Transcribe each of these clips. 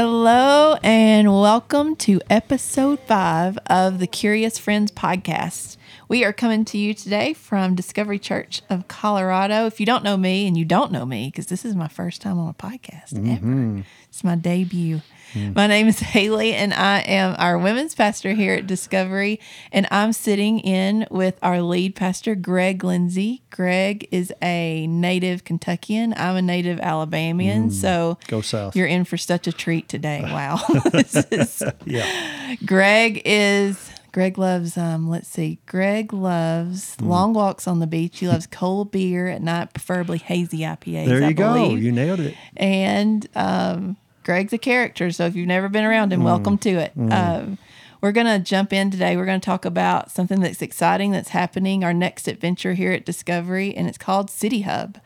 Hello, and welcome to episode five of the Curious Friends podcast. We are coming to you today from Discovery Church of Colorado. If you don't know me, and you don't know me, because this is my first time on a podcast ever, mm-hmm. it's my debut. My name is Haley, and I am our women's pastor here at Discovery. And I'm sitting in with our lead pastor, Greg Lindsey. Greg is a native Kentuckian. I'm a native Alabamian. So Go south. you're in for such a treat today. Wow. is, Yeah. Greg is. Greg loves, um, let's see, Greg loves Hmm. long walks on the beach. He loves cold beer at night, preferably hazy IPAs. There you go. You nailed it. and um, Greg's a character. So if you've never been around him, mm. welcome to it. Mm. Um, we're going to jump in today. We're going to talk about something that's exciting that's happening, our next adventure here at Discovery, and it's called City Hub.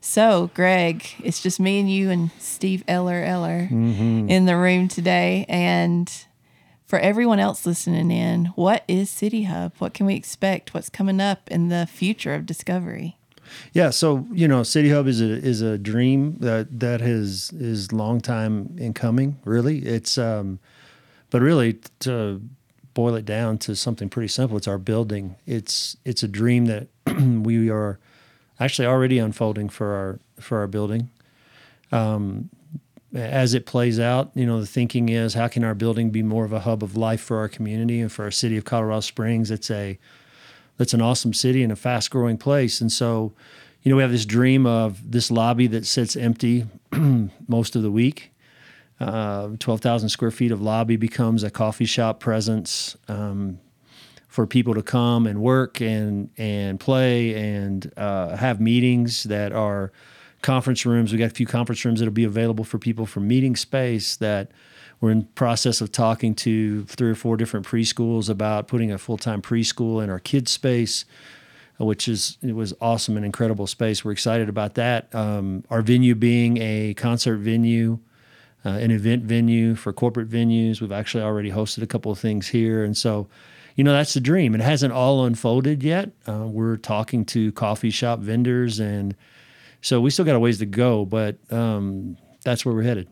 So, Greg, it's just me and you and Steve Eller Eller mm-hmm. in the room today. And for everyone else listening in, what is City Hub? What can we expect? What's coming up in the future of Discovery? Yeah. So you know, City Hub is a is a dream that that has is long time in coming. Really, it's um, but really to boil it down to something pretty simple, it's our building. It's it's a dream that we are actually already unfolding for our for our building. Um, as it plays out, you know, the thinking is how can our building be more of a hub of life for our community and for our city of Colorado Springs? It's a that's an awesome city and a fast growing place. And so, you know, we have this dream of this lobby that sits empty most of the week. Uh, 12,000 square feet of lobby becomes a coffee shop presence um, for people to come and work and, and play and uh, have meetings that are conference rooms. We got a few conference rooms that'll be available for people for meeting space that we're in process of talking to three or four different preschools about putting a full-time preschool in our kids space which is it was awesome and incredible space. We're excited about that. Um, our venue being a concert venue uh, an event venue for corporate venues. We've actually already hosted a couple of things here. And so you know that's the dream. It hasn't all unfolded yet. Uh, we're talking to coffee shop vendors and so we still got a ways to go but um, that's where we're headed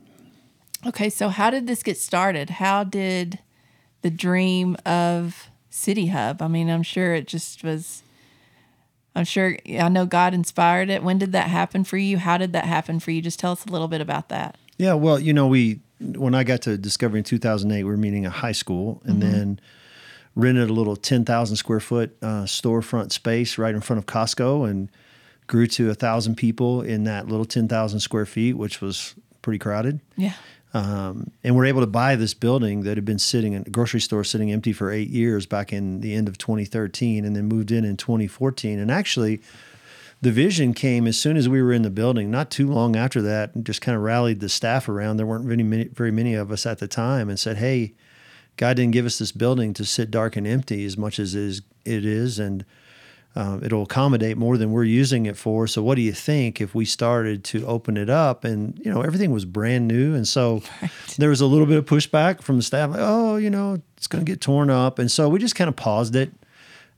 Okay, so how did this get started? How did the dream of City Hub? I mean, I'm sure it just was. I'm sure I know God inspired it. When did that happen for you? How did that happen for you? Just tell us a little bit about that. Yeah, well, you know, we when I got to Discovery in 2008, we were meeting a high school, and then rented a little 10,000 square foot uh, storefront space right in front of Costco, and grew to a thousand people in that little 10,000 square feet, which was pretty crowded. Yeah. Um, and we're able to buy this building that had been sitting in a grocery store sitting empty for eight years back in the end of 2013 and then moved in in 2014 and actually the vision came as soon as we were in the building. Not too long after that and just kind of rallied the staff around. There weren't very many, very many of us at the time and said hey god didn't give us this building to sit dark and empty as much as it is, it is. And um, it'll accommodate more than we're using it for. So, what do you think if we started to open it up? And you know, everything was brand new, and so there was a little bit of pushback from the staff. Like, oh, you know, it's going to get torn up, and so we just kind of paused it.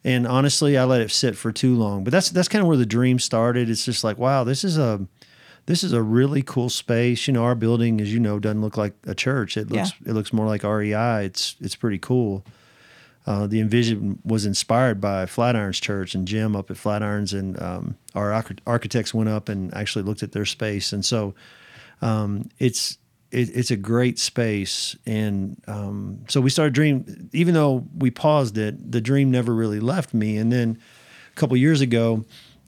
And honestly, I let it sit for too long. But that's that's kind of where the dream started. It's just like, wow, this is a this is a really cool space. You know, our building, as you know, doesn't look like a church. It looks it looks more like REI. It's it's pretty cool. Uh, the Envision was inspired by Flatirons Church and Jim up at Flatirons, and um, our arch- architects went up and actually looked at their space, and so um, it's it, it's a great space, and um, so we started dream. Even though we paused it, the dream never really left me. And then a couple years ago,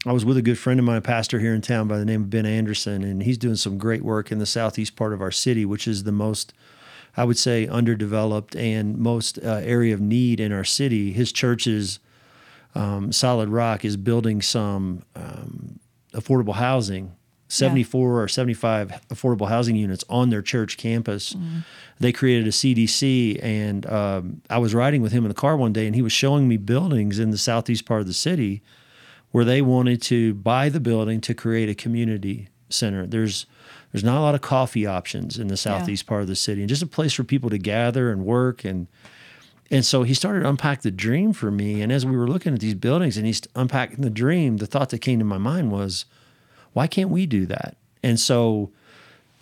I was with a good friend of mine, a pastor here in town by the name of Ben Anderson, and he's doing some great work in the southeast part of our city, which is the most I would say underdeveloped and most uh, area of need in our city. His church's um, Solid Rock is building some um, affordable housing, 74 or 75 affordable housing units on their church campus. They created a CDC, and um, I was riding with him in the car one day, and he was showing me buildings in the southeast part of the city where they wanted to buy the building to create a community center. There's there's not a lot of coffee options in the southeast part of the city, and just a place for people to gather and work and and so he started to unpack the dream for me. And as we were looking at these buildings and he's unpacking the dream, the thought that came to my mind was, why can't we do that? And so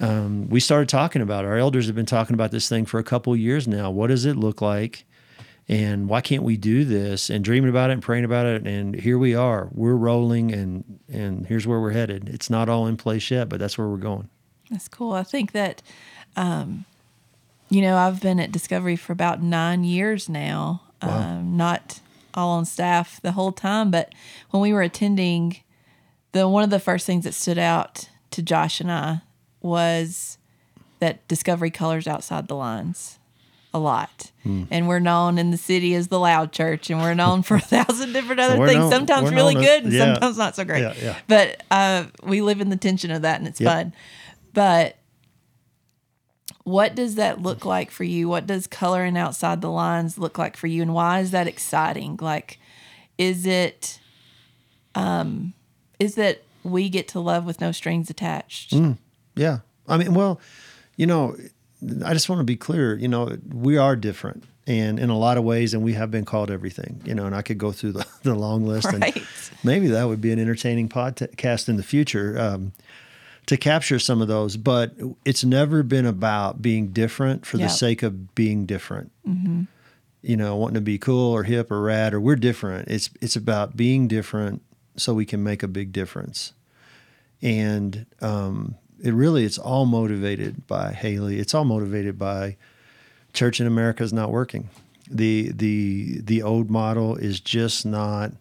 um, we started talking about it. Our elders have been talking about this thing for a couple years now. What does it look like? And why can't we do this? And dreaming about it and praying about it. And here we are. We're rolling and and here's where we're headed. It's not all in place yet, but that's where we're going. That's cool. I think that, um, you know, I've been at Discovery for about nine years now. Wow. Um, not all on staff the whole time, but when we were attending, the one of the first things that stood out to Josh and I was that Discovery colors outside the lines a lot. Hmm. And we're known in the city as the loud church, and we're known for a thousand different other things. known- sometimes really known as- good, and yeah. sometimes not so great. Yeah, yeah. But uh, we live in the tension of that, and it's Yep. fun. But what does that look like for you? What does coloring outside the lines look like for you, and why is that exciting? Like, is it, um, is that we get to love with no strings attached? Yeah. I mean, well, you know, I just want to be clear, you know, we are different and in a lot of ways, and we have been called everything, you know, and I could go through the, the long list Right. and maybe that would be an entertaining podcast in the future um, to capture some of those. But it's never been about being different for Yeah. the sake of being different. You know, wanting to be cool or hip or rad or we're different. It's it's about being different so we can make a big difference and um, it really it's all motivated by Haley. It's all motivated by church in America is not working. The the the old model is just not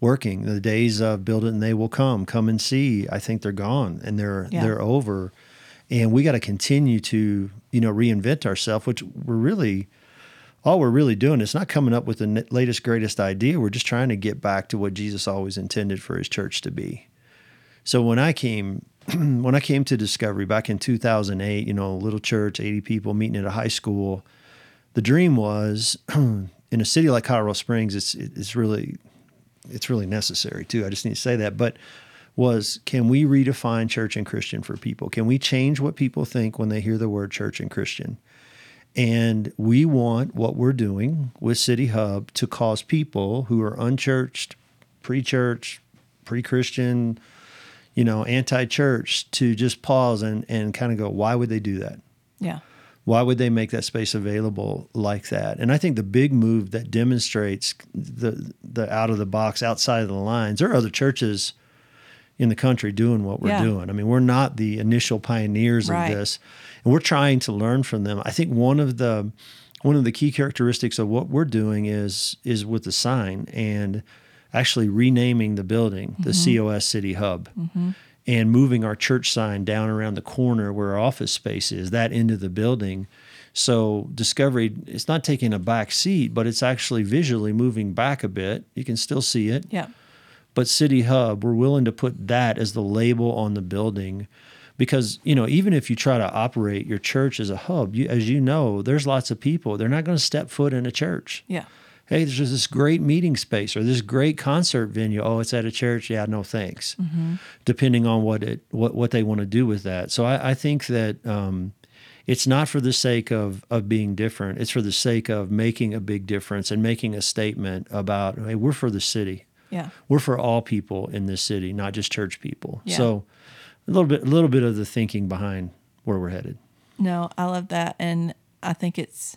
working. The days of build it and they will come, come and see. I think they're gone and they're Yeah. they're over. And we got to continue to you know reinvent ourselves, which we're really all we're really doing is not coming up with the latest greatest idea. We're just trying to get back to what Jesus always intended for His church to be. So when I came when I came to Discovery back in 2008, you know, little church, 80 people meeting at a high school, the dream was in a city like Colorado Springs, it's it's really it's really necessary too. I just need to say that, but was can we redefine church and Christian for people? Can we change what people think when they hear the word church and Christian? And we want what we're doing with City Hub to cause people who are unchurched, pre-church, pre-Christian, you know, anti-church to just pause and, and kind of go, why would they do that? Yeah. Why would they make that space available like that? And I think the big move that demonstrates the the out of the box, outside of the lines, there are other churches in the country doing what we're Yeah. doing. I mean, we're not the initial pioneers Right. of this, and we're trying to learn from them. I think one of the one of the key characteristics of what we're doing is is with the sign and actually renaming the building the mm-hmm. COS City Hub mm-hmm. and moving our church sign down around the corner where our office space is, that into the building. So Discovery, it's not taking a back seat, but it's actually visually moving back a bit. You can still see it. Yeah. But City Hub, we're willing to put that as the label on the building because, you know, even if you try to operate your church as a hub, you, as you know, there's lots of people. They're not going to step foot in a church Yeah. Hey, there's this great meeting space or this great concert venue. Oh, it's at a church. Yeah, no thanks. Depending on what it what what they want to do with that. So I, I think that um, it's not for the sake of of being different. It's for the sake of making a big difference and making a statement about hey, we're for the city. Yeah. We're for all people in this city, not just church people. Yeah. So a little bit a little bit of the thinking behind where we're headed. No, I love that, and I think it's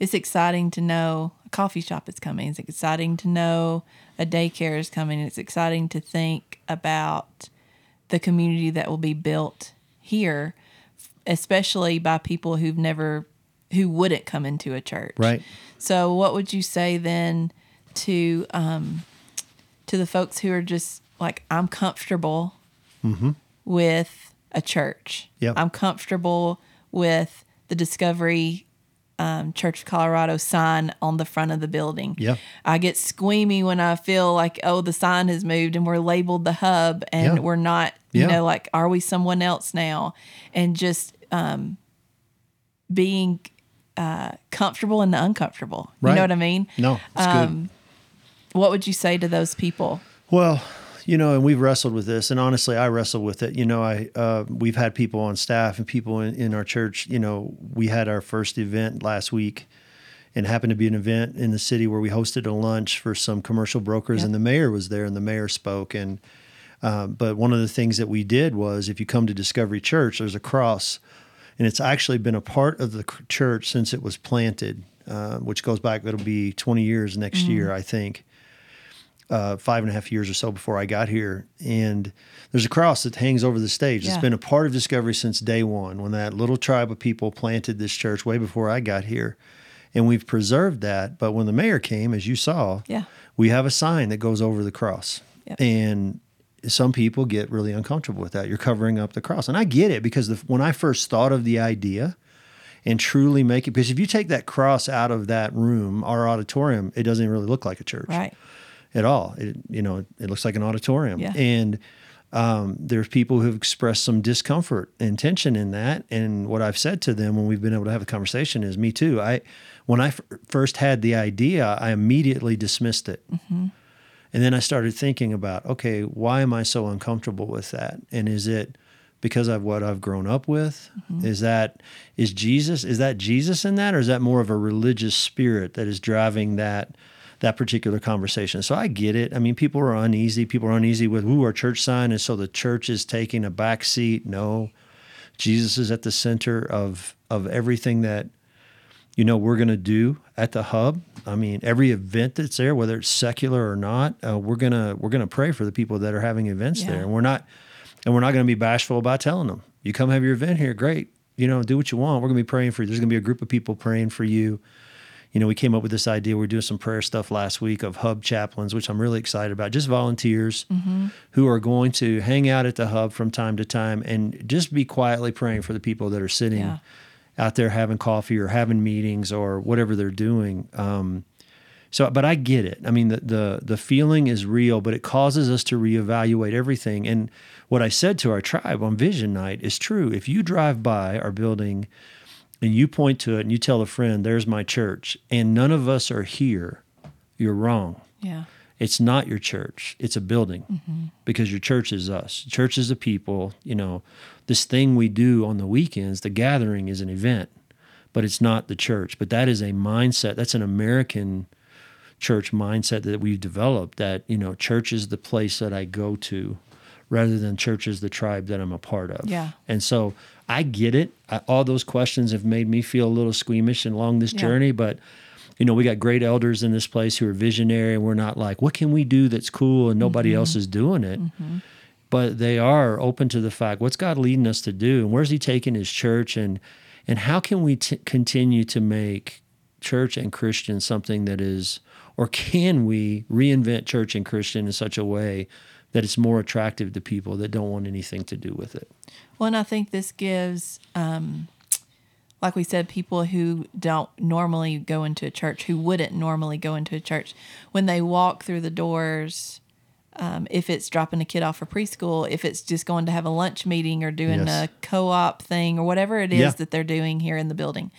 it's exciting to know a coffee shop is coming. It's exciting to know a daycare is coming. It's exciting to think about the community that will be built here, especially by people who've never who wouldn't come into a church. Right. So, what would you say then to um, to the folks who are just like, I'm comfortable with a church. Yep. I'm comfortable with the Discovery um, Church of Colorado sign on the front of the building. Yeah. I get squeamy when I feel like, oh, the sign has moved and we're labeled the hub and Yeah. we're not, you Yeah. know, like, are we someone else now? And just um, being uh, comfortable in the uncomfortable. You know what I mean? No, it's Um, good. What would you say to those people? Well, you know, and we've wrestled with this, and honestly, I wrestle with it. You know, I uh, we've had people on staff and people in, in our church. You know, we had our first event last week, and it happened to be an event in the city where we hosted a lunch for some commercial brokers, Yep. and the mayor was there, and the mayor spoke, and Uh, but one of the things that we did was if you come to Discovery Church, there's a cross, and it's actually been a part of the church since it was planted, uh, which goes back, it'll be 20 years next year, I think. Uh, five and a half years or so before I got here. And there's a cross that hangs over the stage. It's been a part of Discovery since day one, when that little tribe of people planted this church way before I got here. And we've preserved that. But when the mayor came, as you saw, Yeah. we have a sign that goes over the cross. Yep. And some people get really uncomfortable with that. You're covering up the cross. And I get it because the, when I first thought of the idea and truly make it, because if you take that cross out of that room, our auditorium, it doesn't really look like a church Right. At all. It, you know, it looks like an auditorium. Yeah. And um, there's people who've expressed some discomfort and tension in that. And what I've said to them when we've been able to have a conversation is, me too. I, when I f- first had the idea, I immediately dismissed it. And then I started thinking about, okay, why am I so uncomfortable with that? And is it because of what I've grown up with? Is that is Jesus? Is that Jesus in that, or is that more of a religious spirit that is driving that that particular conversation? So I get it. I mean, people are uneasy. People are uneasy with, ooh, our church sign is so the church is taking a back seat. No, Jesus is at the center of of everything that you know we're going to do at the hub i mean every event that's there whether it's secular or not uh, we're going to we're going to pray for the people that are having events Yeah. there and we're not and we're not going to be bashful about telling them you come have your event here great you know do what you want we're going to be praying for you there's going to be a group of people praying for you you know we came up with this idea we are doing some prayer stuff last week of hub chaplains which i'm really excited about just volunteers who are going to hang out at the hub from time to time and just be quietly praying for the people that are sitting Yeah. out there having coffee or having meetings or whatever they're doing. Um, so, but I get it. I mean, the, the the feeling is real, but it causes us to reevaluate everything. And what I said to our tribe on Vision Night is true. If you drive by our building and you point to it and you tell a friend, "There's my church," and none of us are here, you're wrong. Yeah. It's not your church. It's a building mm-hmm. because your church is us. Church is the people. You know, this thing we do on the weekends, the gathering is an event, but it's not the church. But that is a mindset. That's an American church mindset that we've developed that, you know, church is the place that I go to rather than church is the tribe that I'm a part of. Yeah. And so I get it. I, all those questions have made me feel a little squeamish along this Yeah. journey, but you know, we got great elders in this place who are visionary, and we're not like, what can we do that's cool and nobody mm-hmm. else is doing it. Mm-hmm. But they are open to the fact, what's God leading us to do, and where's He taking His church, and and how can we t- continue to make church and Christian something that is, or can we reinvent church and Christian in such a way that it's more attractive to people that don't want anything to do with it? Well, and I think this gives, um, like we said, people who don't normally go into a church, who wouldn't normally go into a church, when they walk through the doors, um, if it's dropping a kid off for preschool, if it's just going to have a lunch meeting or doing Yes. a co op thing or whatever it is Yeah. that they're doing here in the building.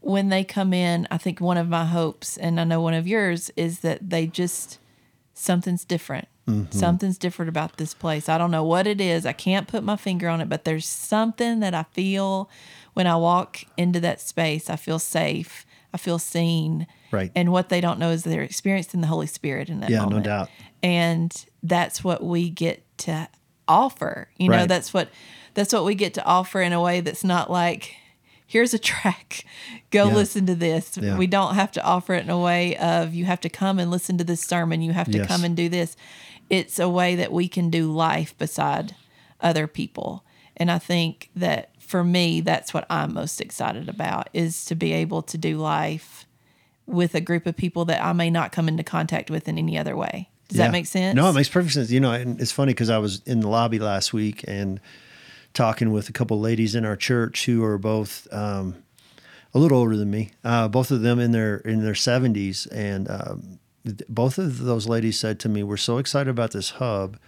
When they come in, I think one of my hopes, and I know one of yours, is that they just something's different. Mm-hmm. Something's different about this place. I don't know what it is. I can't put my finger on it, but there's something that I feel when I walk into that space. I feel safe. I feel seen. Right. And what they don't know is they're experiencing the Holy Spirit in that Yeah, no doubt. And that's what we get to offer. You know, Right. that's what that's what we get to offer in a way that's not like here's a track go Yeah. listen to this Yeah. we don't have to offer it in a way of you have to come and listen to this sermon you have to Yes. come and do this it's a way that we can do life beside other people and i think that for me that's what i'm most excited about is to be able to do life with a group of people that i may not come into contact with in any other way does Yeah. that make sense No, it makes perfect sense. You know, and it's funny because I was in the lobby last week and talking with a couple ladies in our church who are both um, a little older than me. Uh, both of them in their in their seventies, and um, both of those ladies said to me, "We're so excited about this hub."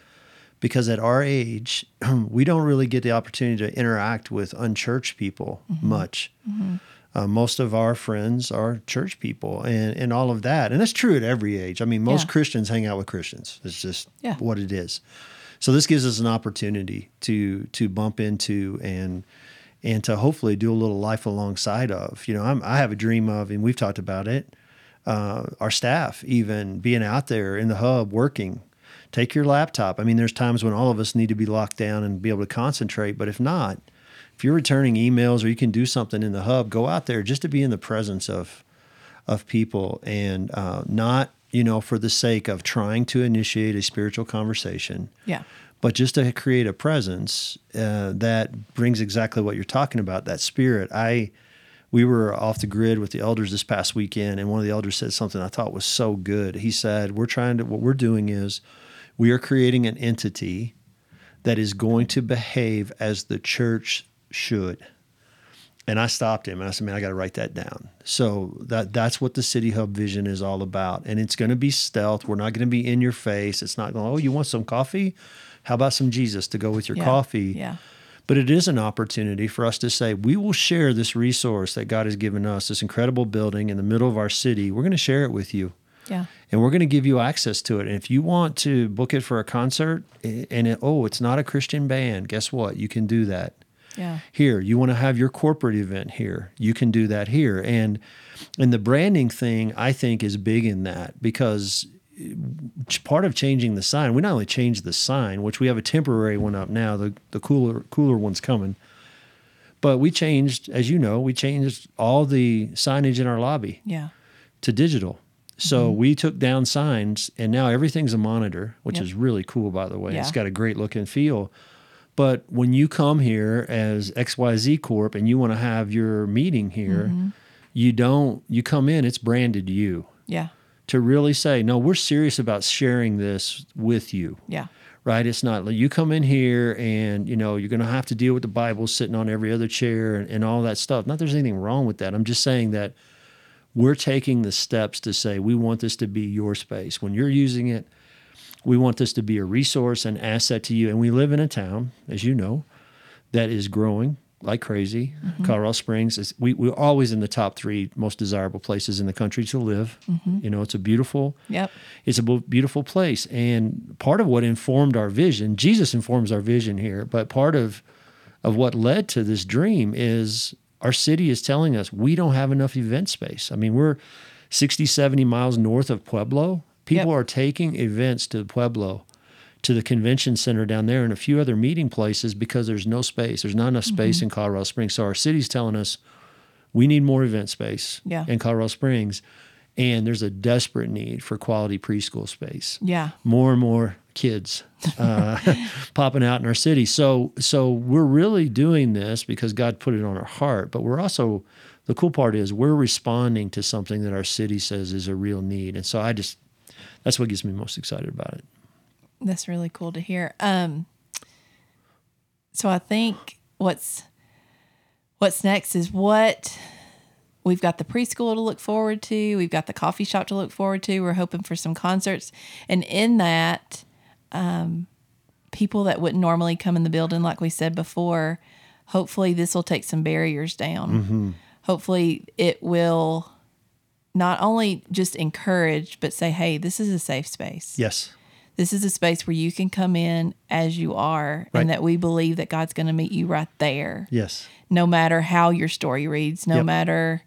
Because at our age, we don't really get the opportunity to interact with unchurched people much. Uh, most of our friends are church people and, and all of that. And that's true at every age. I mean, most Yeah. Christians hang out with Christians. It's just Yeah. what it is. So this gives us an opportunity to to bump into and and to hopefully do a little life alongside of. You know, I'm, I have a dream of, and we've talked about it, uh, our staff even being out there in the hub working Take your laptop. I mean, there's times when all of us need to be locked down and be able to concentrate, but if not, if you're returning emails or you can do something in the hub, go out there just to be in the presence of of people and uh, not you know for the sake of trying to initiate a spiritual conversation. Yeah. But just to create a presence uh, that brings exactly what you're talking about, that spirit. I we were off the grid with the elders this past weekend, and one of the elders said something I thought was so good. He said, "We're trying to. What we're doing is, we are creating an entity that is going to behave as the church should." And I stopped him and I said, "Man, I got to write that down." So that that's what the City Hub vision is all about, and it's going to be stealth. We're not going to be in your face. It's not going. Oh, you want some coffee? How about some Jesus to go with your Yeah. coffee? Yeah. But it is an opportunity for us to say, we will share this resource that God has given us, this incredible building in the middle of our city. We're going to share it with you Yeah. and we're going to give you access to it. And if you want to book it for a concert and it, oh, it's not a Christian band, guess what? You can do that Yeah. here. You want to have your corporate event here, you can do that here. And and the branding thing, I think, is big in that because part of changing the sign, we not only changed the sign, which we have a temporary one up now, the the cooler cooler one's coming. But we changed, as you know, we changed all the signage in our lobby Yeah. to digital. So Mm-hmm. we took down signs and now everything's a monitor, which Yep. is really cool, by the way. It's got a great look and feel. But when you come here as XYZ Corp and you want to have your meeting here, Mm-hmm. you don't, you come in, it's branded you Yeah. To really say, no, we're serious about sharing this with you Yeah. right? It's not like you come in here and you know you're going to have to deal with the Bible sitting on every other chair and, and all that stuff. Not there's anything wrong with that. I'm just saying that we're taking the steps to say we want this to be your space. When you're using it, we want this to be a resource and asset to you. And we live in a town, as you know, that is growing like crazy. Mm-hmm. Colorado Springs is we, we're always in the top three most desirable places in the country to live. Mm-hmm. You know, it's a beautiful Yep. it's a beautiful place and part of what informed our vision jesus informs our vision here but part of of what led to this dream is our city is telling us we don't have enough event space i mean we're 60 70 miles north of pueblo people Yep. are taking events to pueblo to the convention center down there and a few other meeting places because there's no space there's not enough space in colorado springs so our city's telling us we need more event space Yeah. in colorado springs and there's a desperate need for quality preschool space Yeah. more and more kids uh, popping out in our city. So so we're really doing this because God put it on our heart, but we're also the cool part is we're responding to something that our city says is a real need. And so I just that's what gets me most excited about it. That's really cool to hear. Um, so I think what's what's next is what we've got the preschool to look forward to. We've got the coffee shop to look forward to. We're hoping for some concerts, and in that, um, people that wouldn't normally come in the building, like we said before, hopefully this will take some barriers down. Hopefully it will not only just encourage, but say, "Hey, this is a safe space." Yes. This is a space where you can come in as you are, Right. and that we believe that God's going to meet you right there, Yes. no matter how your story reads, no Yep. matter,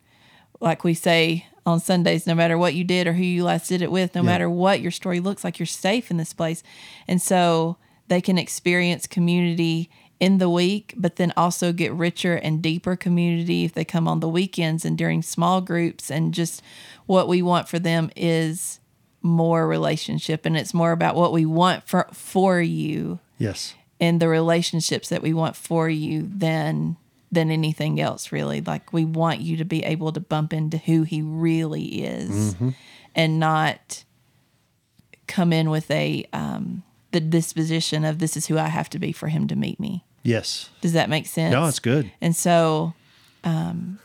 like we say on Sundays, no matter what you did or who you last did it with, no Yeah. matter what your story looks like, you're safe in this place. And so they can experience community in the week, but then also get richer and deeper community if they come on the weekends and during small groups. And just what we want for them is more relationship and it's more about what we want for for you Yes. and the relationships that we want for you than than anything else really like we want you to be able to bump into who he really is and not come in with a um the disposition of this is who I have to be for him to meet me. Yes. Does that make sense? No, it's good. And so um,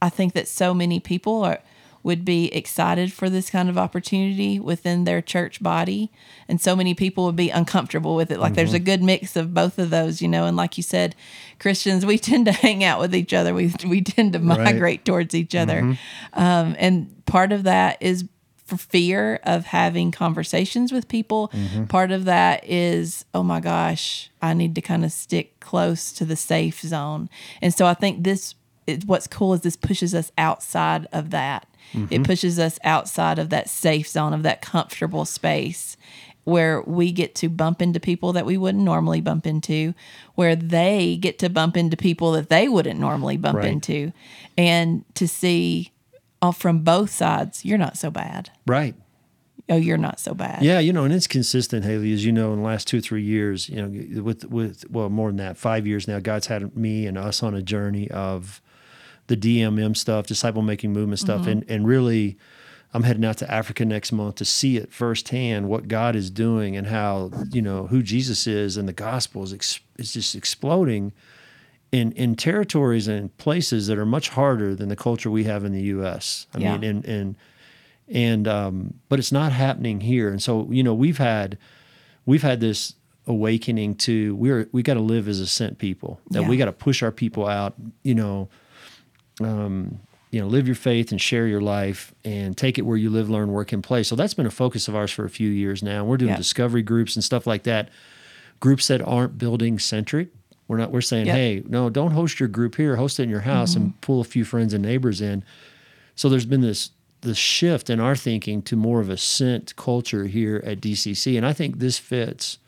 I think that so many people are, would be excited for this kind of opportunity within their church body. And so many people would be uncomfortable with it. Like there's a Mm-hmm. good mix of both of those, you know. And like you said, Christians, we tend to hang out with each other, we, we tend to Right. Mm-hmm. migrate towards each other. Um, and part of that is for fear of having conversations with people. Mm-hmm. Part of that is, oh my gosh, I need to kind of stick close to the safe zone. And so I think this, it, what's cool is this pushes us outside of that It pushes us outside of that safe zone of that comfortable space where we get to bump into people that we wouldn't normally bump into, where they get to bump into people that they wouldn't normally bump Right. into, and to see uh, from both sides, you're not so bad. Right. Oh, you're not so bad. Yeah, you know, and it's consistent, Haley, as you know, in the last two, three years, you know, with with well, more than that, five years now, God's had me and us on a journey of the DMM stuff, disciple making movement stuff, and and really I'm heading out to Africa next month to see it firsthand what God is doing and how, you know, who Jesus is and the gospel is ex- is just exploding in in territories and places that are much harder than the culture we have in the US. I Yeah. mean, and and and um, but it's not happening here. And so you know we've had we've had this awakening to we're we got to live as a sent people that we got to push our people out. You know, um, you know, live your faith and share your life and take it where you live, learn, work, and play. So that's been a focus of ours for a few years now. We're doing discovery groups and stuff like that. Groups that aren't building centric. We're not. We're saying, Yep. hey, no, don't host your group here. Host it in your house and pull a few friends and neighbors in. So there's been this this shift in our thinking to more of a sent culture here at DCC, and I think this fits,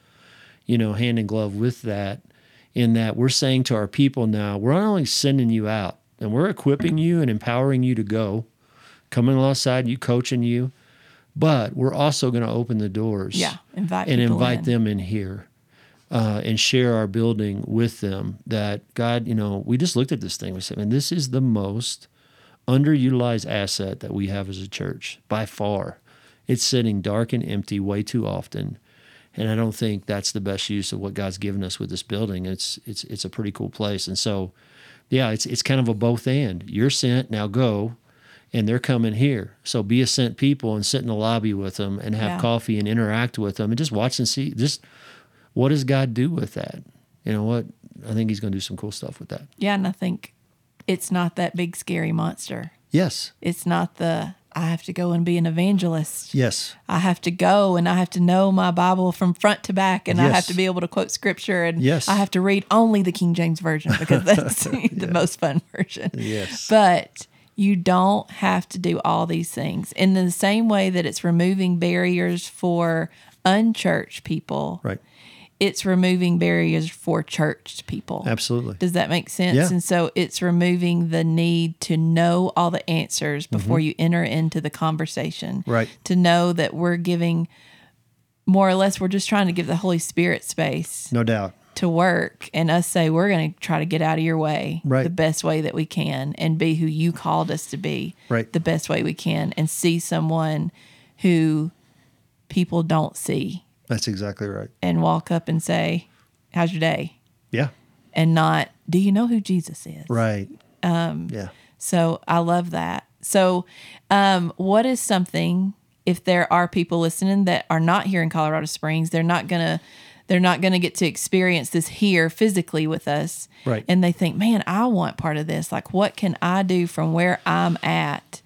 you know, hand in glove with that. In that we're saying to our people now, we're not only sending you out, and we're equipping you and empowering you to go, coming alongside you, coaching you, but we're also going to open the doors, Yeah, invite and invite in. them in here. Uh, and share our building with them. That God, you know, we just looked at this thing. We said, "Man, this is the most underutilized asset that we have as a church by far. It's sitting dark and empty way too often. And I don't think that's the best use of what God's given us with this building. It's it's it's a pretty cool place. And so yeah, it's it's kind of a both and. You're sent, now go. And they're coming here. So be a sent people and sit in the lobby with them and have Yeah. coffee and interact with them and just watch and see just what does God do with that? You know what? I think he's going to do some cool stuff with that. Yeah, and I think it's not that big scary monster. Yes. It's not the I have to go and be an evangelist. Yes. I have to go and I have to know my Bible from front to back and I have to be able to quote scripture and Yes. I have to read only the King James version because that's the most fun version. Yes. But you don't have to do all these things. In the same way that it's removing barriers for unchurched people, Right. It's removing barriers for churched people. Absolutely. Does that make sense? Yeah. And so it's removing the need to know all the answers before you enter into the conversation. Mm-hmm. Right. To know that we're giving more or less, we're just trying to give the Holy Spirit space No doubt. to work and us say, we're going to try to get out of your way Right. the best way that we can and be who you called us to be Right. the best way we can and see someone who people don't see That's exactly right. and walk up and say, How's your day? Yeah. and not do you know who Jesus is? Right. Um, yeah. So I love that. So um, what is something if there are people listening that are not here in Colorado Springs, they're not gonna they're not gonna get to experience this here physically with us. Right. And they think, man, I want part of this. Like what can I do from where I'm at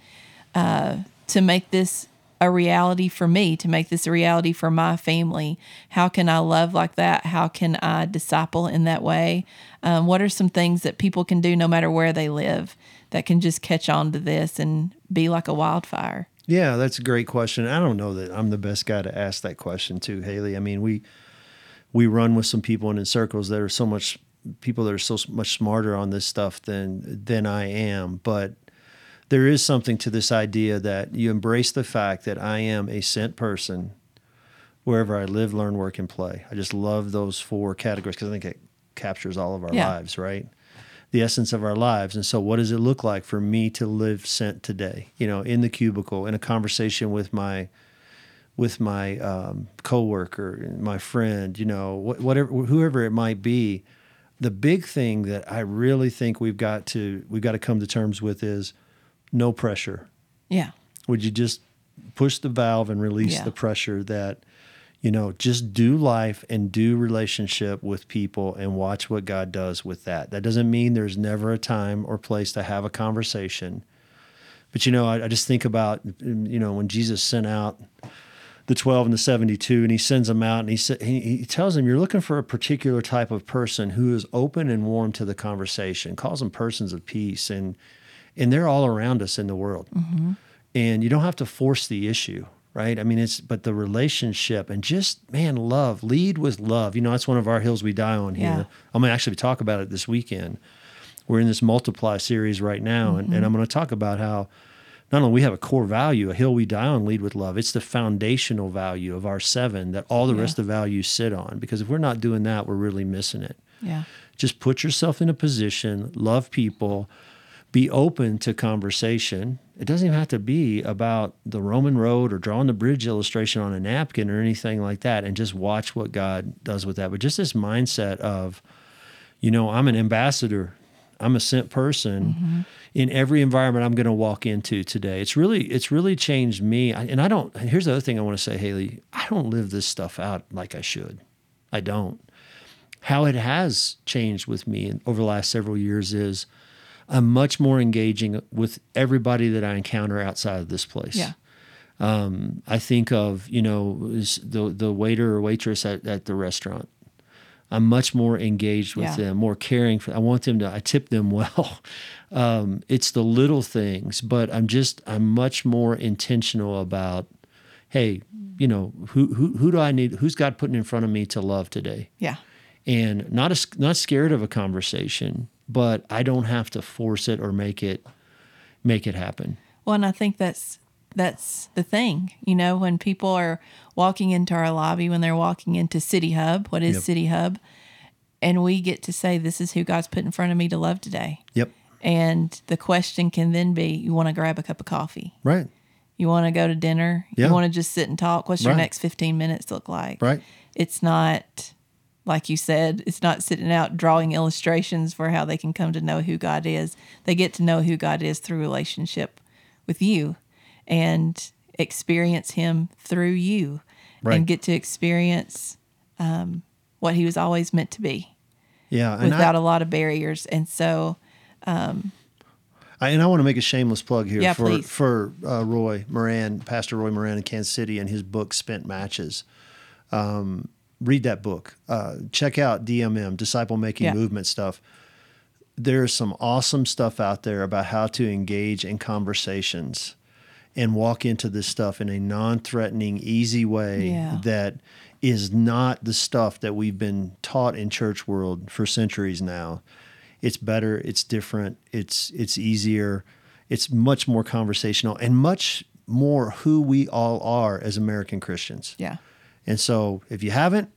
uh, to make this a reality for me, to make this a reality for my family? How can I love like that? How can I disciple in that way? Um, what are some things that people can do no matter where they live that can just catch on to this and be like a wildfire? Yeah, that's a great question. I don't know that I'm the best guy to ask that question to, Haley. I mean, we we run with some people and in circles that are so much people that are so much smarter on this stuff than than I am, but there is something to this idea that you embrace the fact that I am a sent person wherever I live, learn, work, and play. I just love those four categories because I think it captures all of our Yeah. lives, right? The essence of our lives. And so, what does it look like for me to live sent today? You know, in the cubicle, in a conversation with my with my um, coworker, my friend, you know, wh- whatever, whoever it might be. The big thing that I really think we've got to we've got to come to terms with is no pressure. Yeah. Would you just push the valve and release Yeah. the pressure that you know just do life and do relationship with people and watch what God does with that. That doesn't mean there's never a time or place to have a conversation. But you know, I, I just think about you know when Jesus sent out the 12 and the 72 and he sends them out and he, sa- he he tells them you're looking for a particular type of person who is open and warm to the conversation calls them persons of peace and and they're all around us in the world. Mm-hmm. And you don't have to force the issue right? I mean it's but the relationship and just man love. Lead with love. You know that's one of our hills we die on here. Yeah. i'm going to actually talk about it this weekend. We're in this multiply series right now and, and i'm mm-hmm. going to talk about how not only we have a core value a hill we die on lead with love it's the foundational value of our seven that all the Yeah. rest of the values sit on. Because if we're not doing that we're really missing it. Yeah. just put yourself in a position, love people, be open to conversation. It doesn't even have to be about the Roman road or drawing the bridge illustration on a napkin or anything like that, and just watch what God does with that. But just this mindset of, you know, I'm an ambassador. I'm a sent person mm-hmm. in every environment I'm going to walk into today. It's really, it's really changed me. I- And I don't. Here's the other thing I want to say, Haley. I don't live this stuff out like I should. I don't how it has changed with me over the last several years is I'm much more engaging with everybody that I encounter outside of this place. Yeah. Um, I think of, you know, the the waiter or waitress at, at the restaurant. I'm much more engaged with Yeah. them, more caring for. I want them to. I tip them well. Um, it's the little things, but I'm just I'm much more intentional about. Hey, you know, who who who do I need? Who's God putting in front of me to love today? Yeah. and not a, not scared of a conversation, but I don't have to force it or make it make it happen. Well, and I think that's that's the thing. You know, when people are walking into our lobby, when they're walking into City Hub, what is Yep. City Hub? And we get to say, This is who God's put in front of me to love today. Yep. And the question can then be, You want to grab a cup of coffee? Right. You want to go to dinner? Yeah. You want to just sit and talk? What's your Right. next 15 minutes look like? Right. It's not, like you said, it's not sitting out drawing illustrations for how they can come to know who God is. They get to know who God is through relationship with you and experience Him through you Right. and get to experience um, what He was always meant to be Yeah. Without I, a lot of barriers. And so, I, and I want to make a shameless plug here Yeah, for please. for uh, Roy Moran, Pastor Roy Moran in Kansas City, and his book Spent Matches. Um, read that book. Uh, check out DMM, Disciple Making Yeah. Movement stuff. There's some awesome stuff out there about how to engage in conversations and walk into this stuff in a non-threatening, easy way Yeah. that is not the stuff that we've been taught in church world for centuries now. It's better, it's different, it's it's easier, it's much more conversational and much more who we all are as American Christians. yeah. And so, if you haven't,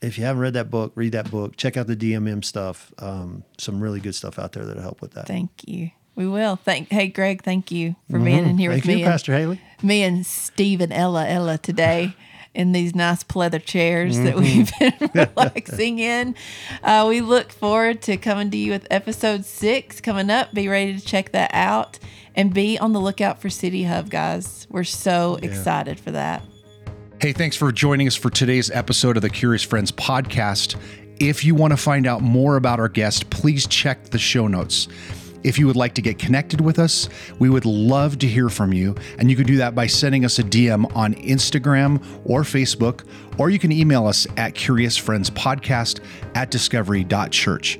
if you haven't read that book, read that book. Check out the DMM stuff. Um, some really good stuff out there that'll help with that. Thank you. We will. Thank. Hey, Greg. Thank you for being in here Mm-hmm. Thank with you, me. and- Pastor Haley. me and Steve and Eller Eller today in these nice pleather chairs that Mm-hmm. we've been relaxing in. Uh, we look forward to coming to you with episode six coming up. Be ready to check that out and be on the lookout for City Hub, guys. We're so excited for that. Hey, thanks for joining us for today's episode of the Curious Friends podcast. If you want to find out more about our guest, please check the show notes. If you would like to get connected with us, we would love to hear from you. And you can do that by sending us a DM on Instagram or Facebook, or you can email us at curiousfriendspodcast at discovery.church.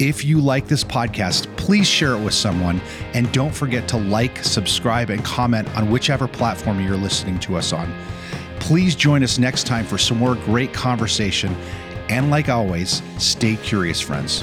If you like this podcast, please share it with someone. And don't forget to like, subscribe, and comment on whichever platform you're listening to us on. Please join us next time for some more great conversation. And like always, stay curious, friends.